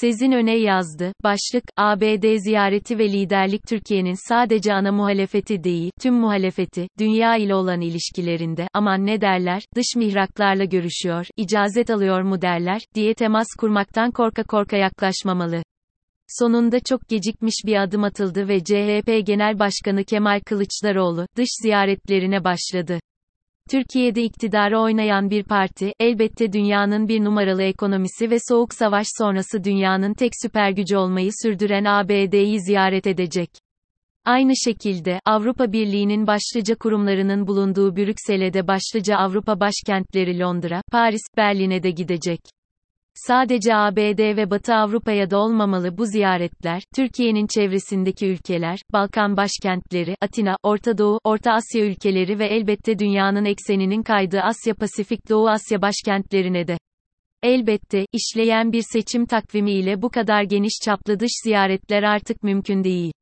Sezin Öne yazdı. Başlık, ABD ziyareti ve liderlik Türkiye'nin sadece ana muhalefeti değil, tüm muhalefeti, dünya ile olan ilişkilerinde, aman ne derler, dış mihraklarla görüşüyor, icazet alıyor mu derler, diye temas kurmaktan korka korka yaklaşmamalı. Sonunda çok gecikmiş bir adım atıldı ve CHP Genel Başkanı Kemal Kılıçdaroğlu, dış ziyaretlerine başladı. Türkiye'de iktidarı oynayan bir parti, elbette dünyanın bir numaralı ekonomisi ve soğuk savaş sonrası dünyanın tek süper gücü olmayı sürdüren ABD'yi ziyaret edecek. Aynı şekilde, Avrupa Birliği'nin başlıca kurumlarının bulunduğu Brüksel'e de başlıca Avrupa başkentleri Londra, Paris, Berlin'e de gidecek. Sadece ABD ve Batı Avrupa'ya da olmamalı bu ziyaretler, Türkiye'nin çevresindeki ülkeler, Balkan başkentleri, Atina, Orta Doğu, Orta Asya ülkeleri ve elbette dünyanın ekseninin kaydığı Asya Pasifik Doğu Asya başkentlerine de. Elbette, işleyen bir seçim takvimi ile bu kadar geniş çaplı dış ziyaretler artık mümkün değil.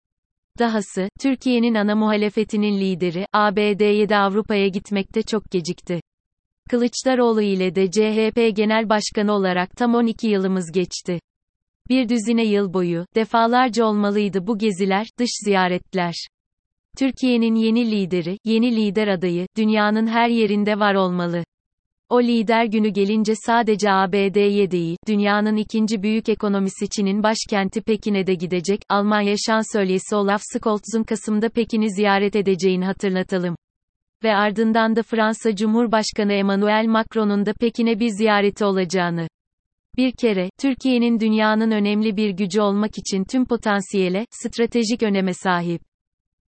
Dahası, Türkiye'nin ana muhalefetinin lideri, ABD'ye de Avrupa'ya gitmekte çok gecikti. Kılıçdaroğlu ile de CHP Genel Başkanı olarak tam 12 yılımız geçti. Bir düzine yıl boyu, defalarca olmalıydı bu geziler, dış ziyaretler. Türkiye'nin yeni lideri, yeni lider adayı, dünyanın her yerinde var olmalı. O lider günü gelince sadece ABD'ye değil, dünyanın ikinci büyük ekonomisi Çin'in başkenti Pekin'e de gidecek, Almanya şansölyesi Olaf Scholz'un Kasım'da Pekin'i ziyaret edeceğini hatırlatalım ve ardından da Fransa Cumhurbaşkanı Emmanuel Macron'un da Pekin'e bir ziyareti olacağını. Bir kere, Türkiye'nin dünyanın önemli bir gücü olmak için tüm potansiyele, stratejik öneme sahip.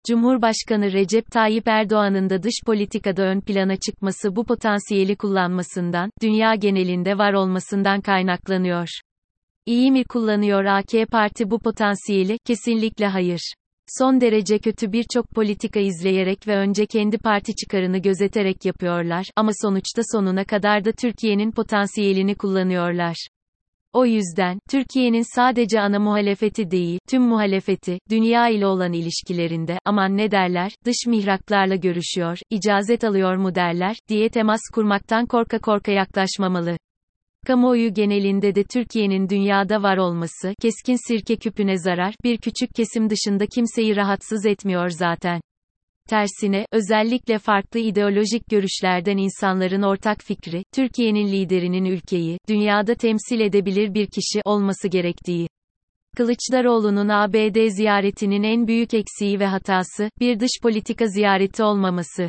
Cumhurbaşkanı Recep Tayyip Erdoğan'ın da dış politikada ön plana çıkması bu potansiyeli kullanmasından, dünya genelinde var olmasından kaynaklanıyor. İyi mi kullanıyor AK Parti bu potansiyeli? Kesinlikle hayır. Son derece kötü birçok politika izleyerek ve önce kendi parti çıkarını gözeterek yapıyorlar ama sonuçta sonuna kadar da Türkiye'nin potansiyelini kullanıyorlar. O yüzden, Türkiye'nin sadece ana muhalefeti değil, tüm muhalefeti, dünya ile olan ilişkilerinde, aman ne derler, dış mihraklarla görüşüyor, icazet alıyor mu derler, diye temas kurmaktan korka korka yaklaşmamalı. Kamuoyu genelinde de Türkiye'nin dünyada var olması, keskin sirke küpüne zarar, bir küçük kesim dışında kimseyi rahatsız etmiyor zaten. Tersine, özellikle farklı ideolojik görüşlerden insanların ortak fikri, Türkiye'nin liderinin ülkeyi, dünyada temsil edebilir bir kişi olması gerektiği. Kılıçdaroğlu'nun ABD ziyaretinin en büyük eksiği ve hatası, bir dış politika ziyareti olmaması.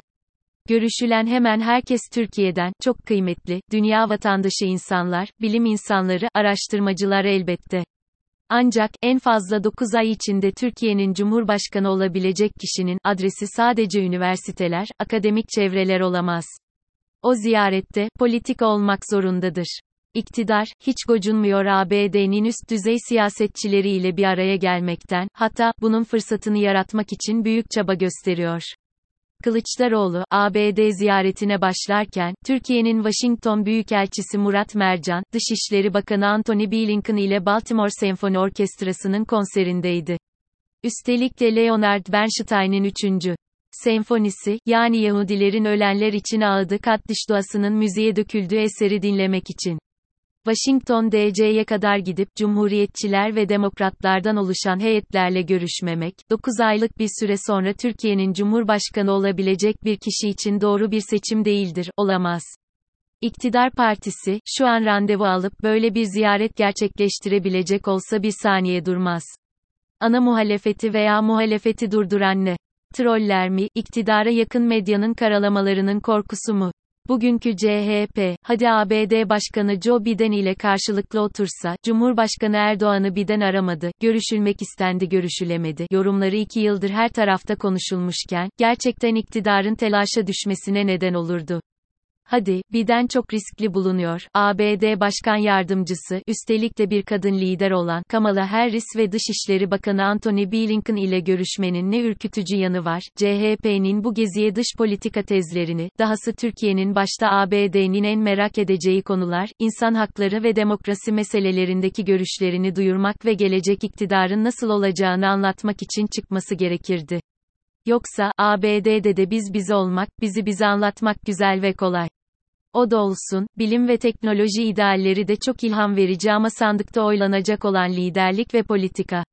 Görüşülen hemen herkes Türkiye'den, çok kıymetli, dünya vatandaşı insanlar, bilim insanları, araştırmacılar elbette. Ancak, en fazla 9 ay içinde Türkiye'nin Cumhurbaşkanı olabilecek kişinin, adresi sadece üniversiteler, akademik çevreler olamaz. O ziyarette, politik olmak zorundadır. İktidar, hiç gocunmuyor ABD'nin üst düzey siyasetçileriyle bir araya gelmekten, hatta, bunun fırsatını yaratmak için büyük çaba gösteriyor. Kılıçdaroğlu, ABD ziyaretine başlarken, Türkiye'nin Washington Büyükelçisi Murat Mercan, Dışişleri Bakanı Antony Blinken ile Baltimore Senfoni Orkestrası'nın konserindeydi. Üstelik de Leonard Bernstein'in 3. senfonisi, yani Yahudilerin ölenler için ağıdı Kaddiş duasının müziğe döküldüğü eseri dinlemek için. Washington DC'ye kadar gidip Cumhuriyetçiler ve Demokratlardan oluşan heyetlerle görüşmemek, 9 aylık bir süre sonra Türkiye'nin Cumhurbaşkanı olabilecek bir kişi için doğru bir seçim değildir, olamaz. İktidar partisi, şu an randevu alıp böyle bir ziyaret gerçekleştirebilecek olsa bir saniye durmaz. Ana muhalefeti veya muhalefeti durduran ne? Troller mi, iktidara yakın medyanın karalamalarının korkusu mu? Bugünkü CHP, hadi ABD Başkanı Joe Biden ile karşılıklı otursa, Cumhurbaşkanı Erdoğan'ı Biden aramadı, görüşülmek istendi görüşülemedi, yorumları iki yıldır her tarafta konuşulmuşken, gerçekten iktidarın telaşa düşmesine neden olurdu. Hadi, Biden çok riskli bulunuyor. ABD Başkan Yardımcısı, üstelik de bir kadın lider olan Kamala Harris ve Dışişleri Bakanı Antony Blinken ile görüşmenin ne ürkütücü yanı var. CHP'nin bu geziye dış politika tezlerini, dahası Türkiye'nin başta ABD'nin en merak edeceği konular, insan hakları ve demokrasi meselelerindeki görüşlerini duyurmak ve gelecek iktidarın nasıl olacağını anlatmak için çıkması gerekirdi. Yoksa, ABD'de de biz biz olmak, bizi bize anlatmak güzel ve kolay. O da olsun, bilim ve teknoloji idealleri de çok ilham verici ama sandıkta oylanacak olan liderlik ve politika.